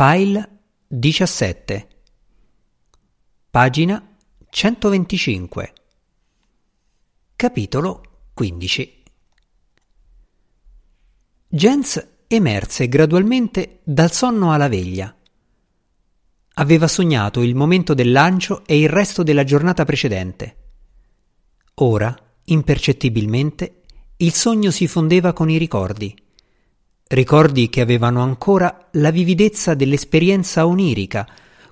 File 17 Pagina 125 Capitolo 15 Jens emerse gradualmente dal sonno alla veglia. Aveva sognato il momento del lancio e il resto della giornata precedente. Ora, impercettibilmente, il sogno si fondeva con i ricordi ricordi che avevano ancora la vividezza dell'esperienza onirica,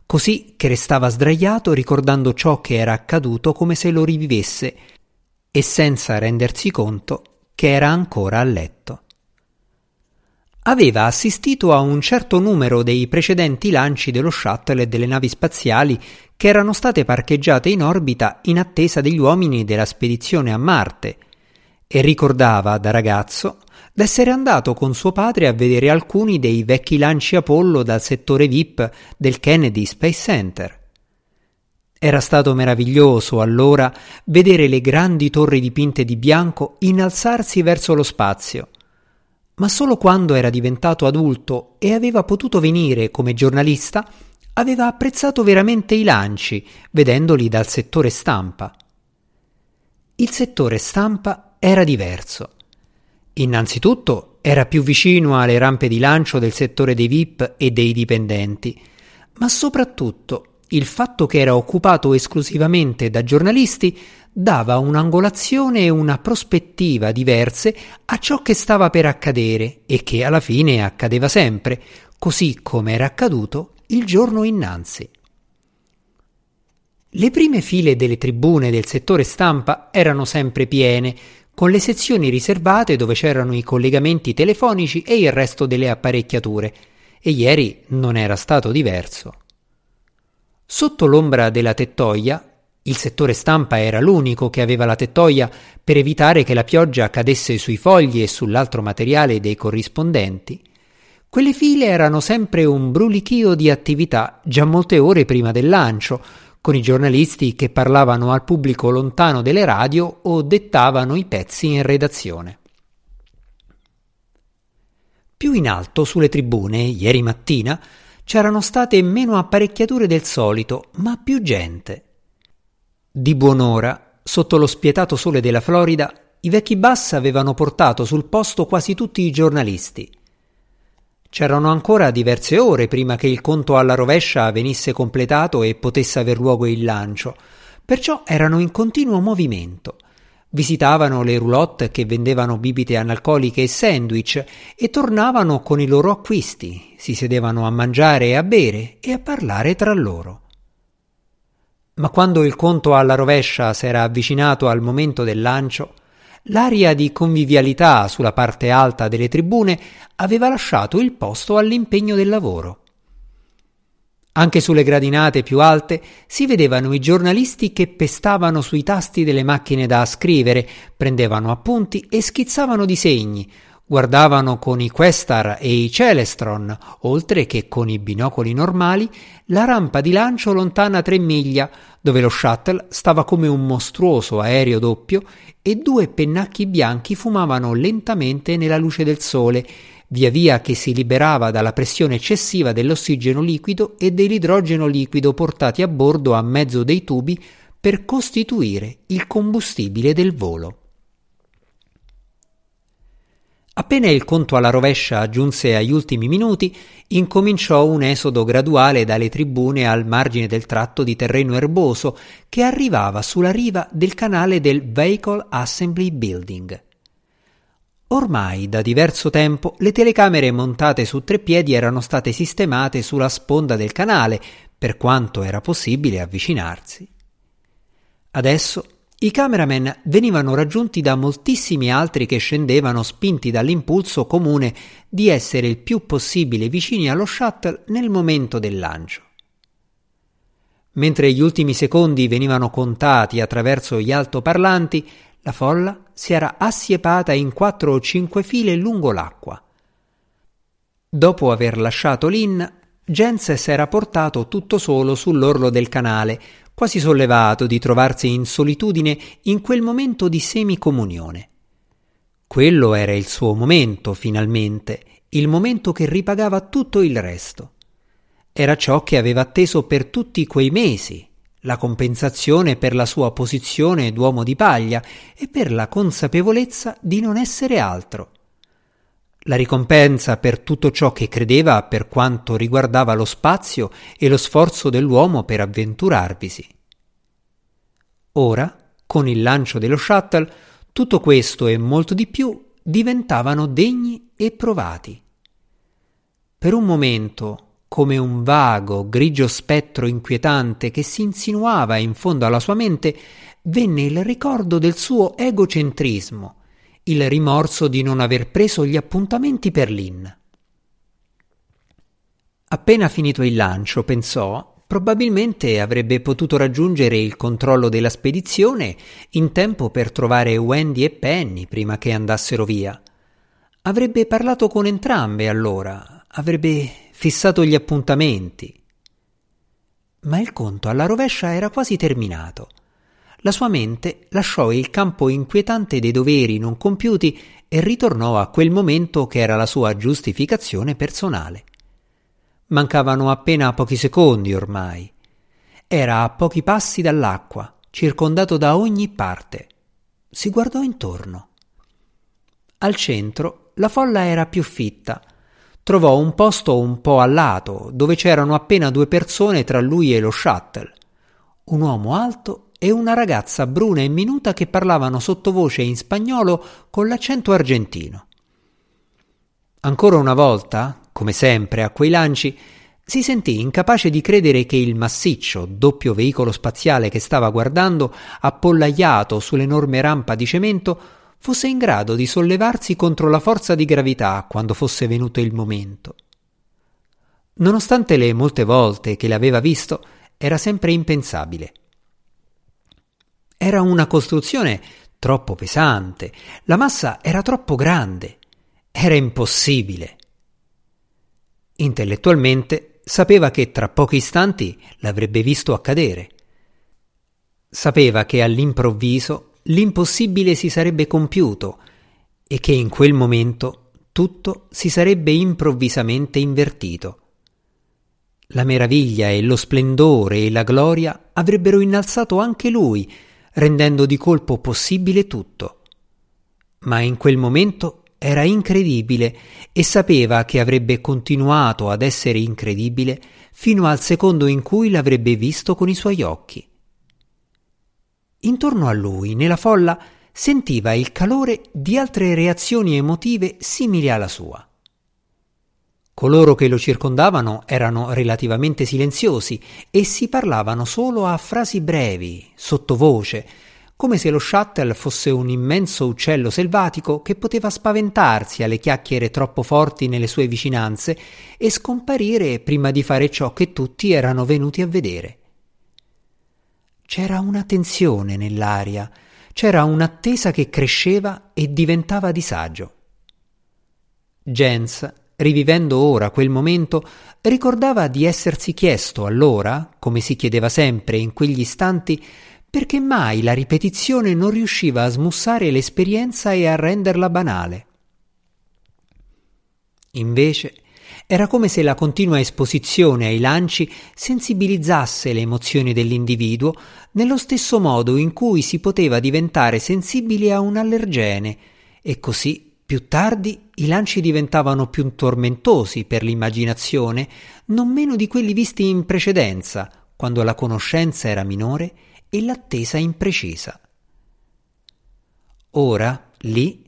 così che restava sdraiato ricordando ciò che era accaduto come se lo rivivesse e senza rendersi conto che era ancora a letto. Aveva assistito a un certo numero dei precedenti lanci dello shuttle e delle navi spaziali che erano state parcheggiate in orbita in attesa degli uomini della spedizione a Marte e ricordava da ragazzo d'essere andato con suo padre a vedere alcuni dei vecchi lanci Apollo dal settore VIP del Kennedy Space Center. Era stato meraviglioso allora vedere le grandi torri dipinte di bianco innalzarsi verso lo spazio. Ma solo quando era diventato adulto e aveva potuto venire come giornalista, aveva apprezzato veramente i lanci, vedendoli dal settore stampa. Il settore stampa era diverso. Innanzitutto era più vicino alle rampe di lancio del settore dei VIP e dei dipendenti, ma soprattutto il fatto che era occupato esclusivamente da giornalisti dava un'angolazione e una prospettiva diverse a ciò che stava per accadere e che alla fine accadeva sempre, così come era accaduto il giorno innanzi. Le prime file delle tribune del settore stampa erano sempre piene, con le sezioni riservate dove c'erano i collegamenti telefonici e il resto delle apparecchiature, e ieri non era stato diverso. Sotto l'ombra della tettoia, il settore stampa era l'unico che aveva la tettoia per evitare che la pioggia cadesse sui fogli e sull'altro materiale dei corrispondenti. Quelle file erano sempre un brulichio di attività già molte ore prima del lancio, con i giornalisti che parlavano al pubblico lontano delle radio o dettavano i pezzi in redazione. Più in alto, sulle tribune, ieri mattina, c'erano state meno apparecchiature del solito, ma più gente. Di buon'ora, sotto lo spietato sole della Florida, i vecchi Bass avevano portato sul posto quasi tutti i giornalisti. C'erano ancora diverse ore prima che il conto alla rovescia venisse completato e potesse aver luogo il lancio, perciò erano in continuo movimento. Visitavano le roulotte che vendevano bibite analcoliche e sandwich e tornavano con i loro acquisti, si sedevano a mangiare e a bere e a parlare tra loro. Ma quando il conto alla rovescia s'era avvicinato al momento del lancio, L'aria di convivialità sulla parte alta delle tribune aveva lasciato il posto all'impegno del lavoro. Anche sulle gradinate più alte si vedevano i giornalisti che pestavano sui tasti delle macchine da scrivere, prendevano appunti e schizzavano disegni, guardavano con i Questar e i Celestron, oltre che con i binocoli normali, la rampa di lancio lontana tre miglia, dove lo shuttle stava come un mostruoso aereo doppio e due pennacchi bianchi fumavano lentamente nella luce del sole, via via che si liberava dalla pressione eccessiva dell'ossigeno liquido e dell'idrogeno liquido portati a bordo a mezzo dei tubi per costituire il combustibile del volo. Appena il conto alla rovescia giunse agli ultimi minuti, incominciò un esodo graduale dalle tribune al margine del tratto di terreno erboso che arrivava sulla riva del canale del Vehicle Assembly Building. Ormai da diverso tempo le telecamere montate su tre piedi erano state sistemate sulla sponda del canale, per quanto era possibile avvicinarsi. Adesso i cameraman venivano raggiunti da moltissimi altri che scendevano spinti dall'impulso comune di essere il più possibile vicini allo shuttle nel momento del lancio. Mentre gli ultimi secondi venivano contati attraverso gli altoparlanti, la folla si era assiepata in quattro o cinque file lungo l'acqua. Dopo aver lasciato Lynn, Jens s'era portato tutto solo sull'orlo del canale, quasi sollevato di trovarsi in solitudine in quel momento di semicomunione. Quello era il suo momento, finalmente, il momento che ripagava tutto il resto. era ciò che aveva atteso per tutti quei mesi, la compensazione per la sua posizione d'uomo di paglia e per la consapevolezza di non essere altro. La ricompensa per tutto ciò che credeva per quanto riguardava lo spazio e lo sforzo dell'uomo per avventurarvisi. Ora, con il lancio dello shuttle, tutto questo e molto di più diventavano degni e provati. Per un momento come un vago, grigio spettro inquietante che si insinuava in fondo alla sua mente, venne il ricordo del suo egocentrismo, il rimorso di non aver preso gli appuntamenti per Lynn. Appena finito il lancio, pensò, probabilmente avrebbe potuto raggiungere il controllo della spedizione in tempo per trovare Wendy e Penny prima che andassero via. Avrebbe parlato con entrambe allora, avrebbe fissato gli appuntamenti. Ma il conto alla rovescia era quasi terminato. La sua mente lasciò il campo inquietante dei doveri non compiuti e ritornò a quel momento che era la sua giustificazione personale. Mancavano appena pochi secondi ormai. Era a pochi passi dall'acqua, circondato da ogni parte. Si guardò intorno. Al centro la folla era più fitta, trovò un posto un po' a lato, dove c'erano appena due persone tra lui e lo shuttle. Un uomo alto e una ragazza bruna e minuta che parlavano sottovoce in spagnolo con l'accento argentino. Ancora una volta, come sempre a quei lanci, si sentì incapace di credere che il massiccio, doppio veicolo spaziale che stava guardando, appollaiato sull'enorme rampa di cemento, fosse in grado di sollevarsi contro la forza di gravità quando fosse venuto il momento. Nonostante le molte volte che l'aveva visto, era sempre impensabile. Era una costruzione troppo pesante, la massa era troppo grande, era impossibile. Intellettualmente sapeva che tra pochi istanti l'avrebbe visto accadere. Sapeva che all'improvviso l'impossibile si sarebbe compiuto e che in quel momento tutto si sarebbe improvvisamente invertito. La meraviglia e lo splendore e la gloria avrebbero innalzato anche lui, rendendo di colpo possibile tutto. Ma in quel momento era incredibile e sapeva che avrebbe continuato ad essere incredibile fino al secondo in cui l'avrebbe visto con i suoi occhi. Intorno a lui, nella folla, sentiva il calore di altre reazioni emotive simili alla sua. Coloro che lo circondavano erano relativamente silenziosi e si parlavano solo a frasi brevi, sottovoce, come se lo shuttle fosse un immenso uccello selvatico che poteva spaventarsi alle chiacchiere troppo forti nelle sue vicinanze e scomparire prima di fare ciò che tutti erano venuti a vedere. C'era una tensione nell'aria, c'era un'attesa che cresceva e diventava disagio. Jens, rivivendo ora quel momento, ricordava di essersi chiesto allora, come si chiedeva sempre in quegli istanti, perché mai la ripetizione non riusciva a smussare l'esperienza e a renderla banale. Invece, era come se la continua esposizione ai lanci sensibilizzasse le emozioni dell'individuo nello stesso modo in cui si poteva diventare sensibili a un allergene e così più tardi i lanci diventavano più tormentosi per l'immaginazione, non meno di quelli visti in precedenza, quando la conoscenza era minore e l'attesa imprecisa. Ora, lì,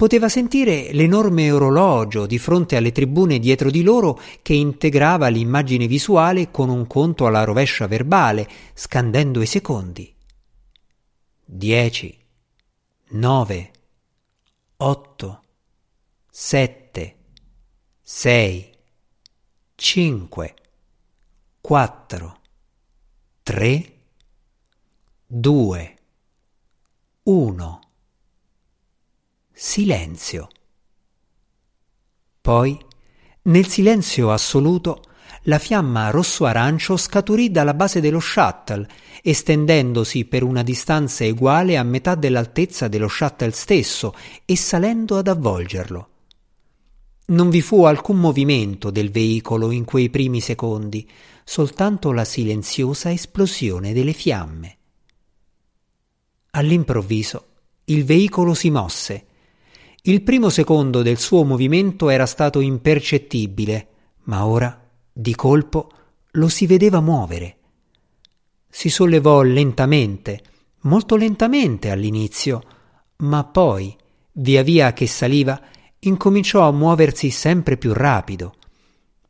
Poteva sentire l'enorme orologio di fronte alle tribune dietro di loro che integrava l'immagine visuale con un conto alla rovescia verbale, scandendo i secondi. Dieci, nove, otto, sette, sei, cinque, quattro, tre, due, uno silenzio. Poi, nel silenzio assoluto, la fiamma rosso-arancio scaturì dalla base dello shuttle, estendendosi per una distanza uguale a metà dell'altezza dello shuttle stesso e salendo ad avvolgerlo. Non vi fu alcun movimento del veicolo in quei primi secondi, soltanto la silenziosa esplosione delle fiamme. All'improvviso il veicolo si mosse. Il primo secondo del suo movimento era stato impercettibile, ma ora, di colpo, lo si vedeva muovere. Si sollevò lentamente, molto lentamente all'inizio, ma poi, via via che saliva, incominciò a muoversi sempre più rapido.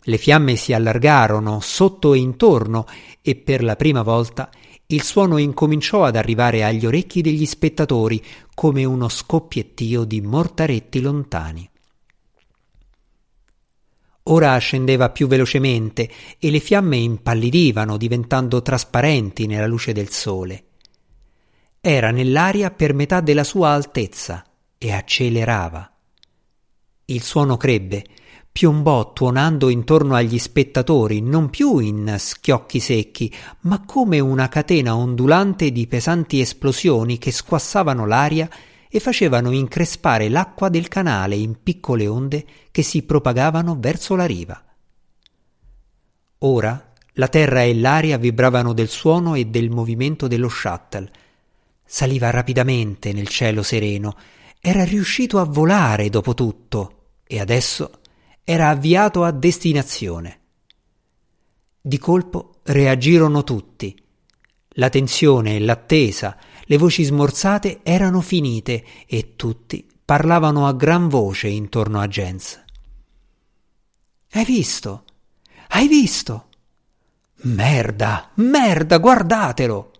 Le fiamme si allargarono sotto e intorno e per la prima volta il suono incominciò ad arrivare agli orecchi degli spettatori come uno scoppiettio di mortaretti lontani. Ora scendeva più velocemente e le fiamme impallidivano diventando trasparenti nella luce del sole. Era nell'aria per metà della sua altezza e accelerava. Il suono crebbe, piombò tuonando intorno agli spettatori non più in schiocchi secchi, ma come una catena ondulante di pesanti esplosioni che squassavano l'aria e facevano increspare l'acqua del canale in piccole onde che si propagavano verso la riva. Ora la terra e l'aria vibravano del suono e del movimento dello shuttle. Saliva rapidamente nel cielo sereno, era riuscito a volare dopo tutto e adesso era avviato a destinazione. Di colpo reagirono tutti. La tensione e l'attesa, le voci smorzate erano finite e tutti parlavano a gran voce intorno a Jens. Hai visto? Hai visto? Merda, merda, guardatelo!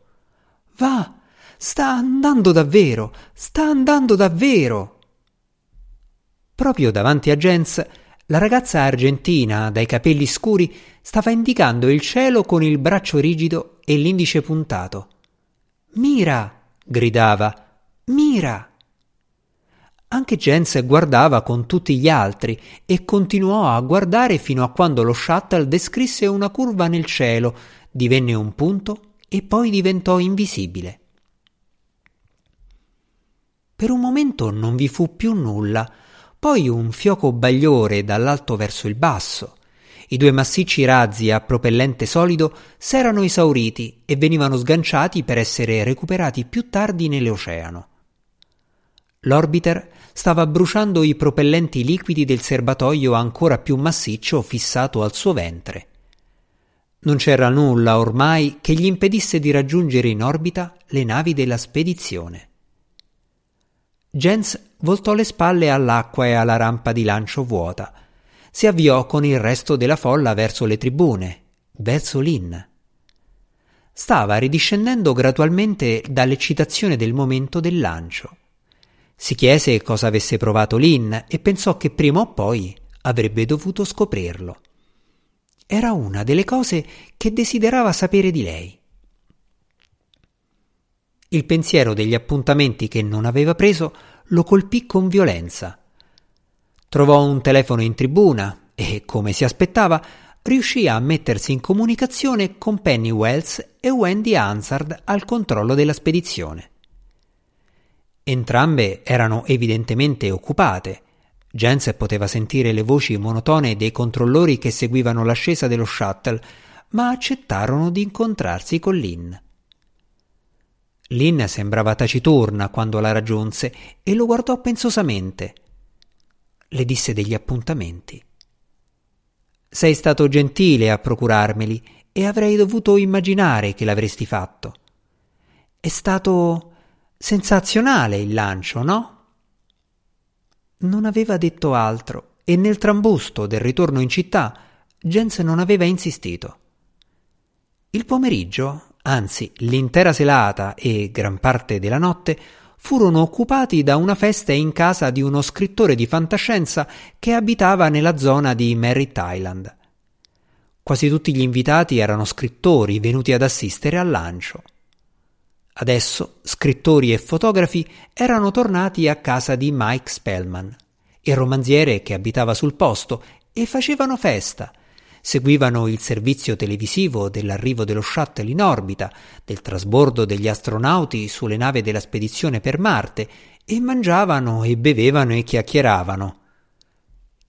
Va, sta andando davvero, sta andando davvero! Proprio davanti a Jens, la ragazza argentina dai capelli scuri stava indicando il cielo con il braccio rigido e l'indice puntato. Mira! Gridava. Mira! Anche Jens guardava con tutti gli altri e continuò a guardare fino a quando lo shuttle descrisse una curva nel cielo, divenne un punto e poi diventò invisibile. Per un momento non vi fu più nulla, poi un fioco bagliore dall'alto verso il basso. I due massicci razzi a propellente solido s'erano esauriti e venivano sganciati per essere recuperati più tardi nell'oceano. L'orbiter stava bruciando i propellenti liquidi del serbatoio ancora più massiccio fissato al suo ventre. Non c'era nulla ormai che gli impedisse di raggiungere in orbita le navi della spedizione. Jens voltò le spalle all'acqua e alla rampa di lancio vuota. Si avviò con il resto della folla verso le tribune, verso Lynn. Stava ridiscendendo gradualmente dall'eccitazione del momento del lancio. Si chiese cosa avesse provato Lynn e pensò che prima o poi avrebbe dovuto scoprirlo. Era una delle cose che desiderava sapere di lei. Il pensiero degli appuntamenti che non aveva preso lo colpì con violenza. Trovò un telefono in tribuna e, come si aspettava, riuscì a mettersi in comunicazione con Penny Wells e Wendy Hansard al controllo della spedizione. Entrambe erano evidentemente occupate. Jens poteva sentire le voci monotone dei controllori che seguivano l'ascesa dello shuttle, ma accettarono di incontrarsi con Lynn. Lynn sembrava taciturna quando la raggiunse e lo guardò pensosamente. Le disse degli appuntamenti. Sei stato gentile a procurarmeli e avrei dovuto immaginare che l'avresti fatto. È stato sensazionale il lancio, no? Non aveva detto altro e nel trambusto del ritorno in città Jens non aveva insistito. Il pomeriggio anzi l'intera selata e gran parte della notte furono occupati da una festa in casa di uno scrittore di fantascienza che abitava nella zona di Merritt Island. Quasi tutti gli invitati erano scrittori venuti ad assistere al lancio. Adesso scrittori e fotografi erano tornati a casa di Mike Spellman, il romanziere che abitava sul posto, e facevano festa, seguivano il servizio televisivo dell'arrivo dello shuttle in orbita, del trasbordo degli astronauti sulle navi della spedizione per Marte e mangiavano e bevevano e chiacchieravano.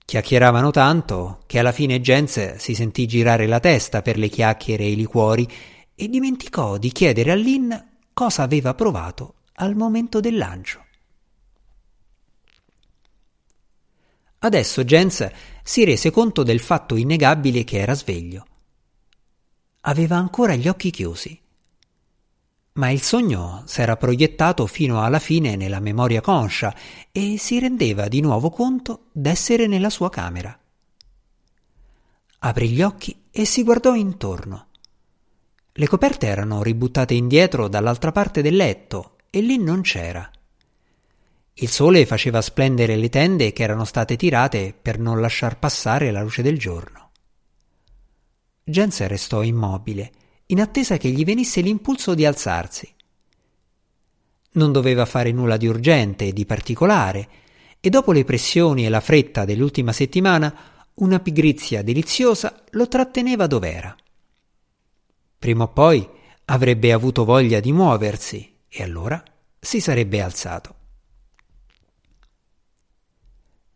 Chiacchieravano tanto che alla fine Jens si sentì girare la testa per le chiacchiere e i liquori e dimenticò di chiedere a Lynn cosa aveva provato al momento del lancio. Adesso Jens si rese conto del fatto innegabile che era sveglio. Aveva ancora gli occhi chiusi. Ma il sogno s'era proiettato fino alla fine nella memoria conscia e si rendeva di nuovo conto d'essere nella sua camera. Aprì gli occhi e si guardò intorno. Le coperte erano ributtate indietro dall'altra parte del letto e lì non c'era. Il sole faceva splendere le tende che erano state tirate per non lasciar passare la luce del giorno. Jens restò immobile, in attesa che gli venisse l'impulso di alzarsi. Non doveva fare nulla di urgente e di particolare, e dopo le pressioni e la fretta dell'ultima settimana, una pigrizia deliziosa lo tratteneva dov'era. Prima o poi avrebbe avuto voglia di muoversi e allora si sarebbe alzato.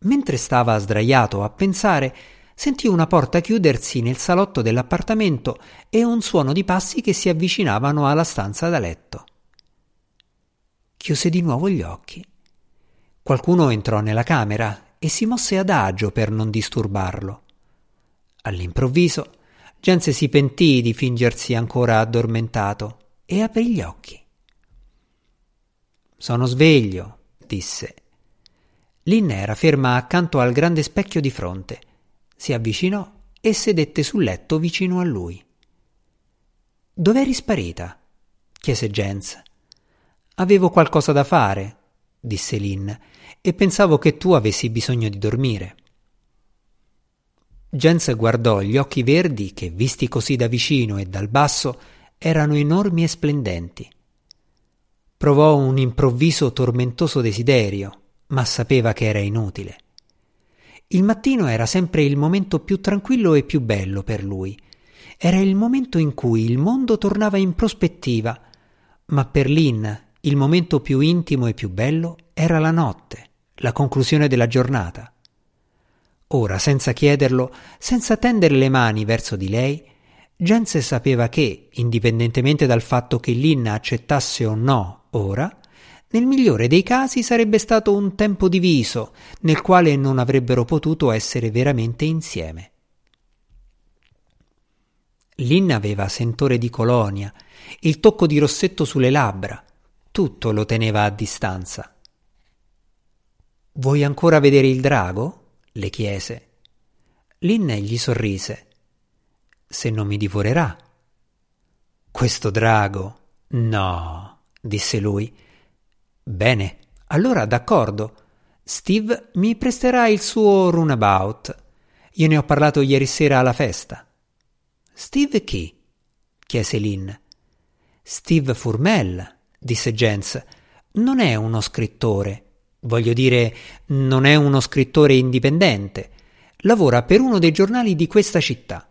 Mentre stava sdraiato a pensare, sentì una porta chiudersi nel salotto dell'appartamento e un suono di passi che si avvicinavano alla stanza da letto. Chiuse di nuovo gli occhi. Qualcuno entrò nella camera e si mosse adagio per non disturbarlo. All'improvviso, Jens si pentì di fingersi ancora addormentato e aprì gli occhi. Sono sveglio, disse Lynn era ferma accanto al grande specchio di fronte. Si avvicinò e sedette sul letto vicino a lui. Dov'eri sparita? chiese Jens. Avevo qualcosa da fare, disse Lynn, e pensavo che tu avessi bisogno di dormire. Jens guardò gli occhi verdi che, visti così da vicino e dal basso, erano enormi e splendenti. Provò un improvviso tormentoso desiderio ma sapeva che era inutile. Il mattino era sempre il momento più tranquillo e più bello per lui. Era il momento in cui il mondo tornava in prospettiva, ma per Lynn il momento più intimo e più bello era la notte, la conclusione della giornata. Ora, senza chiederlo, senza tendere le mani verso di lei, Jens sapeva che, indipendentemente dal fatto che Lynn accettasse o no ora, nel migliore dei casi sarebbe stato un tempo diviso, nel quale non avrebbero potuto essere veramente insieme. Lynn aveva sentore di colonia, il tocco di rossetto sulle labbra, tutto lo teneva a distanza. Vuoi ancora vedere il drago? le chiese. Lynn gli sorrise. Se non mi divorerà. Questo drago. No, disse lui. Bene, allora d'accordo. Steve mi presterà il suo runabout. Io ne ho parlato ieri sera alla festa. Steve chi? chiese Lynn. Steve Furmel, disse Jens. Non è uno scrittore. Voglio dire, non è uno scrittore indipendente. Lavora per uno dei giornali di questa città.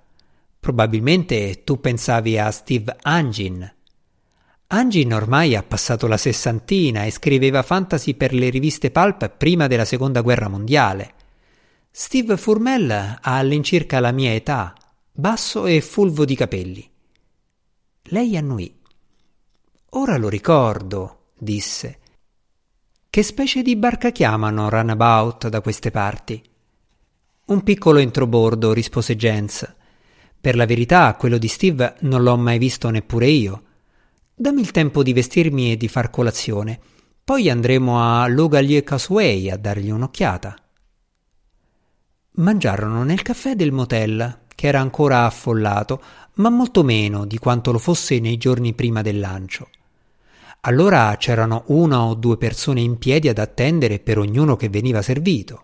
Probabilmente tu pensavi a Steve Angin. Angin ormai ha passato la sessantina e scriveva fantasy per le riviste pulp prima della seconda guerra mondiale. Steve Furmel ha all'incirca la mia età, basso e fulvo di capelli. Lei annuì. Ora lo ricordo, disse. Che specie di barca chiamano runabout da queste parti? Un piccolo entrobordo, rispose Jens. Per la verità, quello di Steve non l'ho mai visto neppure io. Dammi il tempo di vestirmi e di far colazione. Poi andremo a Logalier Causeway a dargli un'occhiata. Mangiarono nel caffè del motel, che era ancora affollato, ma molto meno di quanto lo fosse nei giorni prima del lancio. Allora c'erano una o due persone in piedi ad attendere per ognuno che veniva servito.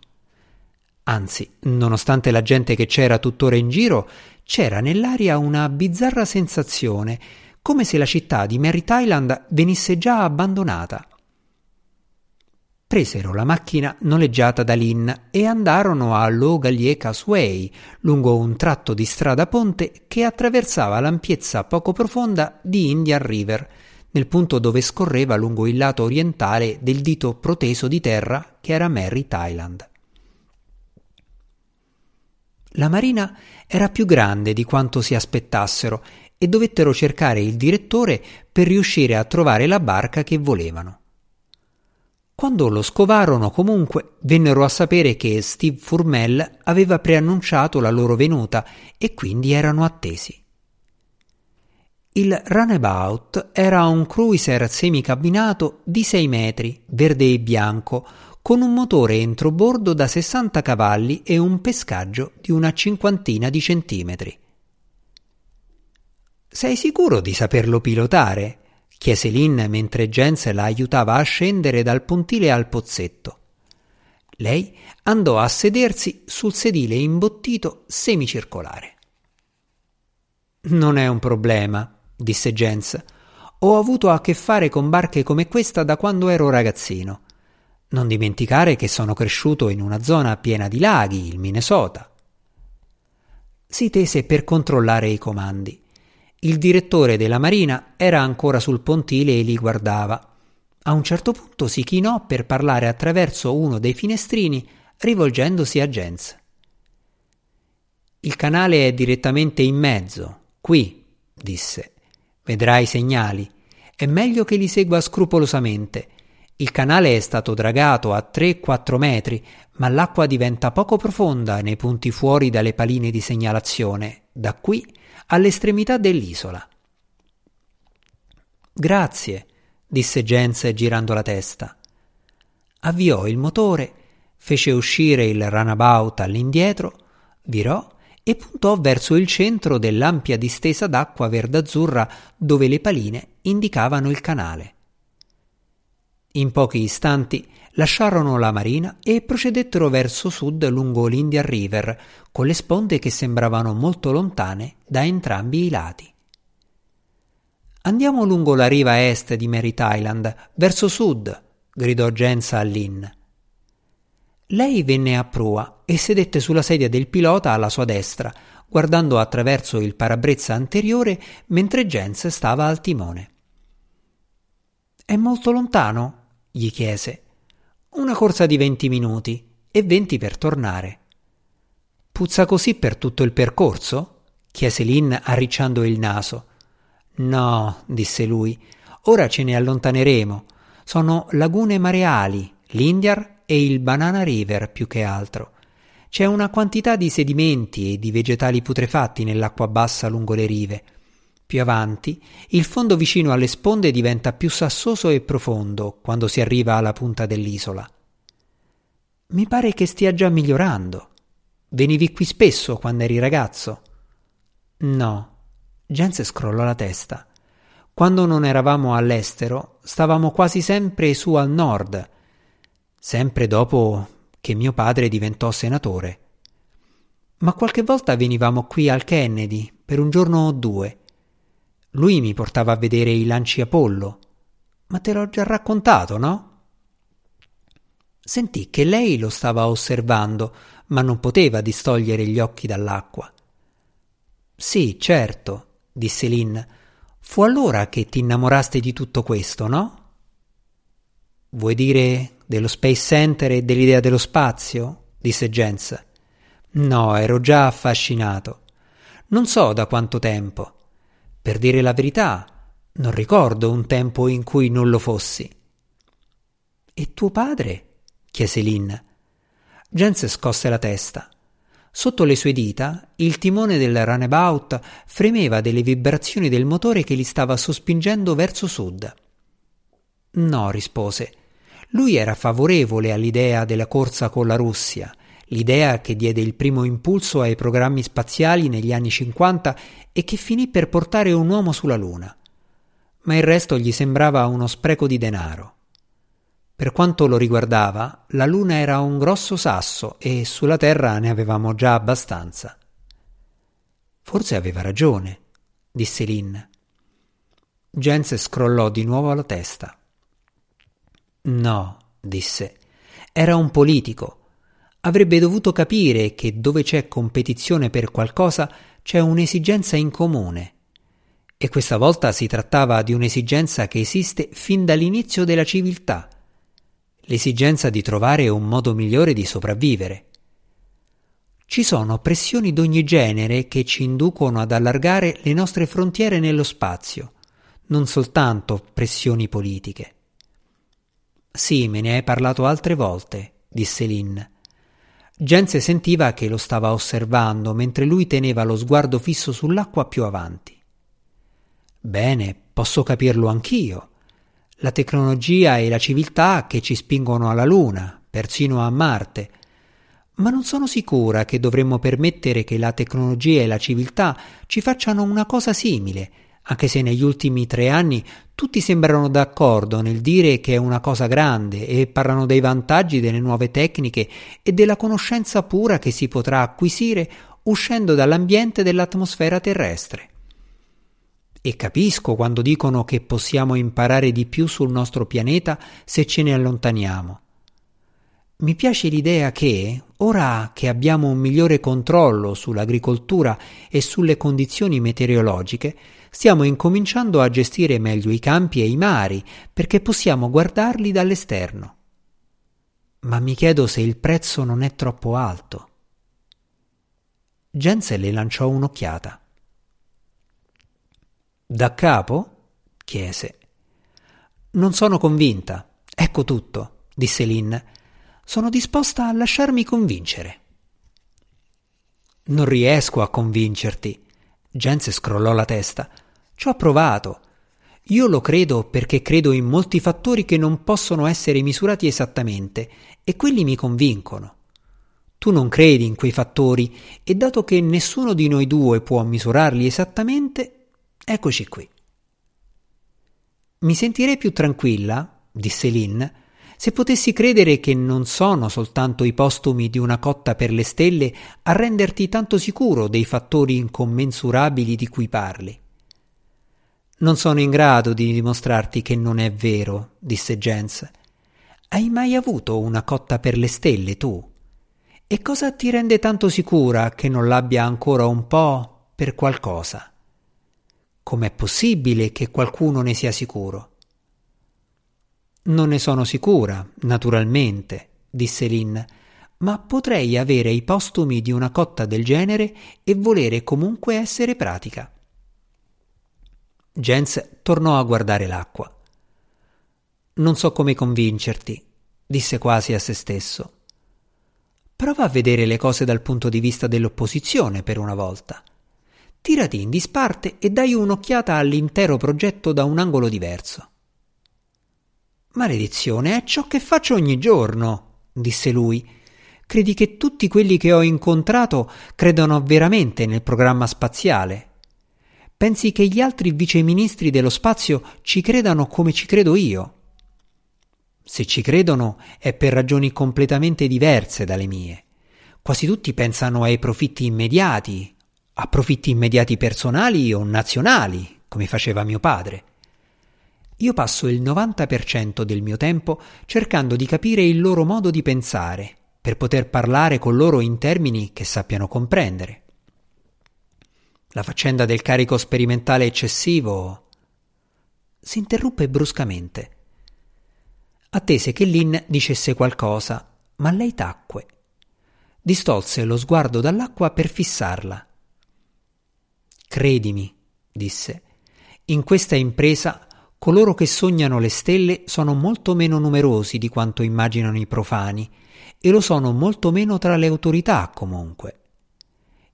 Anzi, nonostante la gente che c'era tuttora in giro, c'era nell'aria una bizzarra sensazione come se la città di Mary Thailand venisse già abbandonata. Presero la macchina noleggiata da Lynn e andarono a Logalier Causeway, lungo un tratto di strada ponte che attraversava l'ampiezza poco profonda di Indian River, nel punto dove scorreva lungo il lato orientale del dito proteso di terra che era Mary Thailand. La marina era più grande di quanto si aspettassero e dovettero cercare il direttore per riuscire a trovare la barca che volevano. Quando lo scovarono comunque vennero a sapere che Steve Furmel aveva preannunciato la loro venuta e quindi erano attesi. Il Runabout era un cruiser semicabinato di 6 metri, verde e bianco, con un motore entrobordo da 60 cavalli e un pescaggio di una cinquantina di centimetri. Sei sicuro di saperlo pilotare? chiese Lynn mentre Jens la aiutava a scendere dal pontile al pozzetto. Lei andò a sedersi sul sedile imbottito semicircolare. Non è un problema, disse Jens. Ho avuto a che fare con barche come questa da quando ero ragazzino. Non dimenticare che sono cresciuto in una zona piena di laghi, il Minnesota. Si tese per controllare i comandi. Il direttore della marina era ancora sul pontile e li guardava. A un certo punto si chinò per parlare attraverso uno dei finestrini, rivolgendosi a Jens. Il canale è direttamente in mezzo, qui, disse. Vedrai i segnali. È meglio che li segua scrupolosamente. Il canale è stato dragato a 3-4 metri, ma l'acqua diventa poco profonda nei punti fuori dalle paline di segnalazione, da qui all'estremità dell'isola. Grazie, disse Jens girando la testa. Avviò il motore, fece uscire il runabout all'indietro, virò e puntò verso il centro dell'ampia distesa d'acqua verde-azzurra dove le paline indicavano il canale. In pochi istanti lasciarono la marina e procedettero verso sud lungo l'Indian River, con le sponde che sembravano molto lontane da entrambi i lati. Andiamo lungo la riva est di Merritt Island, verso sud, gridò Jens a Lynn. Lei venne a prua e sedette sulla sedia del pilota alla sua destra, guardando attraverso il parabrezza anteriore mentre Jens stava al timone. È molto lontano? gli chiese. Una corsa di venti minuti e venti per tornare. Puzza così per tutto il percorso? chiese Lynn arricciando il naso. No, disse lui, ora ce ne allontaneremo. Sono lagune mareali, l'Indiar e il Banana River più che altro. C'è una quantità di sedimenti e di vegetali putrefatti nell'acqua bassa lungo le rive. Più avanti, il fondo vicino alle sponde diventa più sassoso e profondo quando si arriva alla punta dell'isola. Mi pare che stia già migliorando. Venivi qui spesso quando eri ragazzo? No. Jens scrollò la testa. Quando non eravamo all'estero, stavamo quasi sempre su al nord, sempre dopo che mio padre diventò senatore. Ma qualche volta venivamo qui al Kennedy per un giorno o due. Lui mi portava a vedere i lanci Apollo. Ma te l'ho già raccontato, no? Sentì che lei lo stava osservando, ma non poteva distogliere gli occhi dall'acqua. Sì, certo, disse Lynn. Fu allora che ti innamoraste di tutto questo, no? Vuoi dire dello Space Center e dell'idea dello spazio? disse Jens. No, ero già affascinato. Non so da quanto tempo. Per dire la verità, non ricordo un tempo in cui non lo fossi. E tuo padre? chiese Lynn. Jens scosse la testa. Sotto le sue dita, il timone del runabout fremeva delle vibrazioni del motore che li stava sospingendo verso sud. No, rispose. Lui era favorevole all'idea della corsa con la Russia, l'idea che diede il primo impulso ai programmi spaziali negli anni 50 e che finì per portare un uomo sulla Luna. Ma il resto gli sembrava uno spreco di denaro. Per quanto lo riguardava, la Luna era un grosso sasso e sulla Terra ne avevamo già abbastanza. Forse aveva ragione, disse Lynn. Jens scrollò di nuovo la testa. No, disse. Era un politico. Avrebbe dovuto capire che dove c'è competizione per qualcosa c'è un'esigenza in comune. E questa volta si trattava di un'esigenza che esiste fin dall'inizio della civiltà. L'esigenza di trovare un modo migliore di sopravvivere. Ci sono pressioni d'ogni genere che ci inducono ad allargare le nostre frontiere nello spazio, non soltanto pressioni politiche. Sì, me ne hai parlato altre volte, disse Lynn. Gense sentiva che lo stava osservando mentre lui teneva lo sguardo fisso sull'acqua più avanti. Bene, posso capirlo anch'io. La tecnologia e la civiltà che ci spingono alla Luna, persino a Marte. Ma non sono sicura che dovremmo permettere che la tecnologia e la civiltà ci facciano una cosa simile, anche se negli ultimi tre anni tutti sembrano d'accordo nel dire che è una cosa grande e parlano dei vantaggi delle nuove tecniche e della conoscenza pura che si potrà acquisire uscendo dall'ambiente dell'atmosfera terrestre. E capisco quando dicono che possiamo imparare di più sul nostro pianeta se ce ne allontaniamo. Mi piace l'idea che, ora che abbiamo un migliore controllo sull'agricoltura e sulle condizioni meteorologiche, stiamo incominciando a gestire meglio i campi e i mari perché possiamo guardarli dall'esterno. Ma mi chiedo se il prezzo non è troppo alto. Jensen le lanciò un'occhiata. Da capo? chiese. Non sono convinta. Ecco tutto, disse Lynn sono disposta a lasciarmi convincere. Non riesco a convincerti. Jens scrollò la testa. Ci ho provato. Io lo credo perché credo in molti fattori che non possono essere misurati esattamente e quelli mi convincono. Tu non credi in quei fattori e dato che nessuno di noi due può misurarli esattamente, eccoci qui. Mi sentirei più tranquilla, disse Lynn, se potessi credere che non sono soltanto i postumi di una cotta per le stelle a renderti tanto sicuro dei fattori incommensurabili di cui parli. Non sono in grado di dimostrarti che non è vero, disse Jens. Hai mai avuto una cotta per le stelle tu? E cosa ti rende tanto sicura che non l'abbia ancora un po' per qualcosa? Com'è possibile che qualcuno ne sia sicuro? Non ne sono sicura, naturalmente, disse Lynn, ma potrei avere i postumi di una cotta del genere e volere comunque essere pratica. Jens tornò a guardare l'acqua. Non so come convincerti, disse quasi a se stesso. Prova a vedere le cose dal punto di vista dell'opposizione per una volta. Tirati in disparte e dai un'occhiata all'intero progetto da un angolo diverso. Maledizione, è ciò che faccio ogni giorno, disse lui. Credi che tutti quelli che ho incontrato credano veramente nel programma spaziale? Pensi che gli altri viceministri dello spazio ci credano come ci credo io? Se ci credono è per ragioni completamente diverse dalle mie. Quasi tutti pensano ai profitti immediati, a profitti immediati personali o nazionali, come faceva mio padre. Io passo il 90% del mio tempo cercando di capire il loro modo di pensare, per poter parlare con loro in termini che sappiano comprendere. La faccenda del carico sperimentale eccessivo si interruppe bruscamente. Attese che Lynn dicesse qualcosa, ma lei tacque. Distolse lo sguardo dall'acqua per fissarla. Credimi, disse, in questa impresa Coloro che sognano le stelle sono molto meno numerosi di quanto immaginano i profani e lo sono molto meno tra le autorità comunque.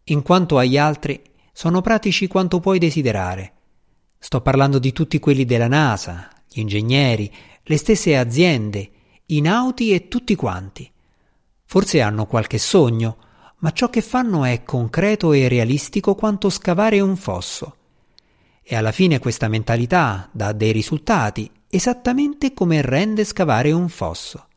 In quanto agli altri, sono pratici quanto puoi desiderare. Sto parlando di tutti quelli della NASA, gli ingegneri, le stesse aziende, i nauti e tutti quanti. Forse hanno qualche sogno, ma ciò che fanno è concreto e realistico quanto scavare un fosso e alla fine questa mentalità dà dei risultati esattamente come rende scavare un fosso.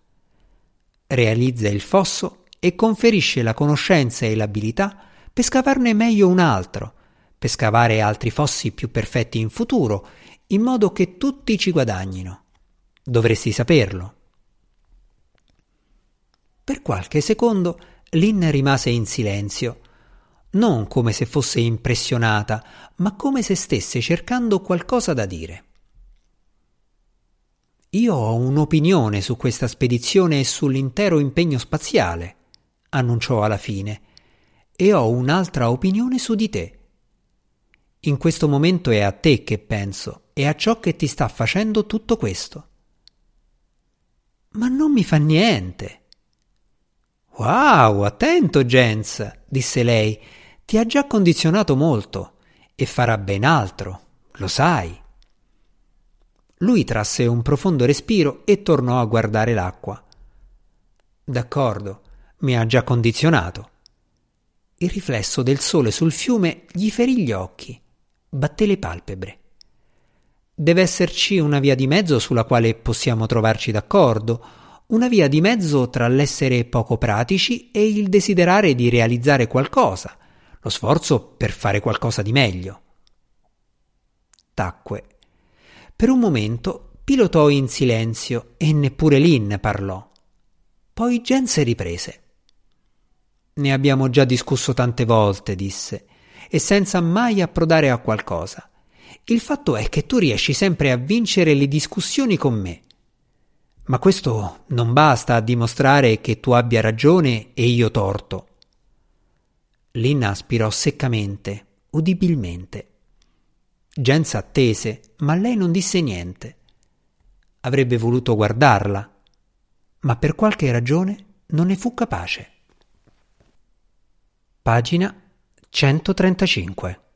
Realizza il fosso e conferisce la conoscenza e l'abilità per scavarne meglio un altro, per scavare altri fossi più perfetti in futuro, in modo che tutti ci guadagnino. Dovresti saperlo. Per qualche secondo Lynn rimase in silenzio, non come se fosse impressionata, ma come se stesse cercando qualcosa da dire. Io ho un'opinione su questa spedizione e sull'intero impegno spaziale, annunciò alla fine, e ho un'altra opinione su di te. In questo momento è a te che penso e a ciò che ti sta facendo tutto questo. Ma non mi fa niente. Wow, attento, Jens, disse lei. Ti ha già condizionato molto e farà ben altro, lo sai. Lui trasse un profondo respiro e tornò a guardare l'acqua. D'accordo, mi ha già condizionato. Il riflesso del sole sul fiume gli ferì gli occhi, batté le palpebre. Deve esserci una via di mezzo sulla quale possiamo trovarci d'accordo, una via di mezzo tra l'essere poco pratici e il desiderare di realizzare qualcosa, lo sforzo per fare qualcosa di meglio. Tacque. Per un momento pilotò in silenzio e neppure Lynn parlò. Poi Jens riprese. Ne abbiamo già discusso tante volte, disse, e senza mai approdare a qualcosa. Il fatto è che tu riesci sempre a vincere le discussioni con me. Ma questo non basta a dimostrare che tu abbia ragione e io torto. Lina aspirò seccamente, udibilmente. Jens attese, ma lei non disse niente. Avrebbe voluto guardarla, ma per qualche ragione non ne fu capace. Pagina 135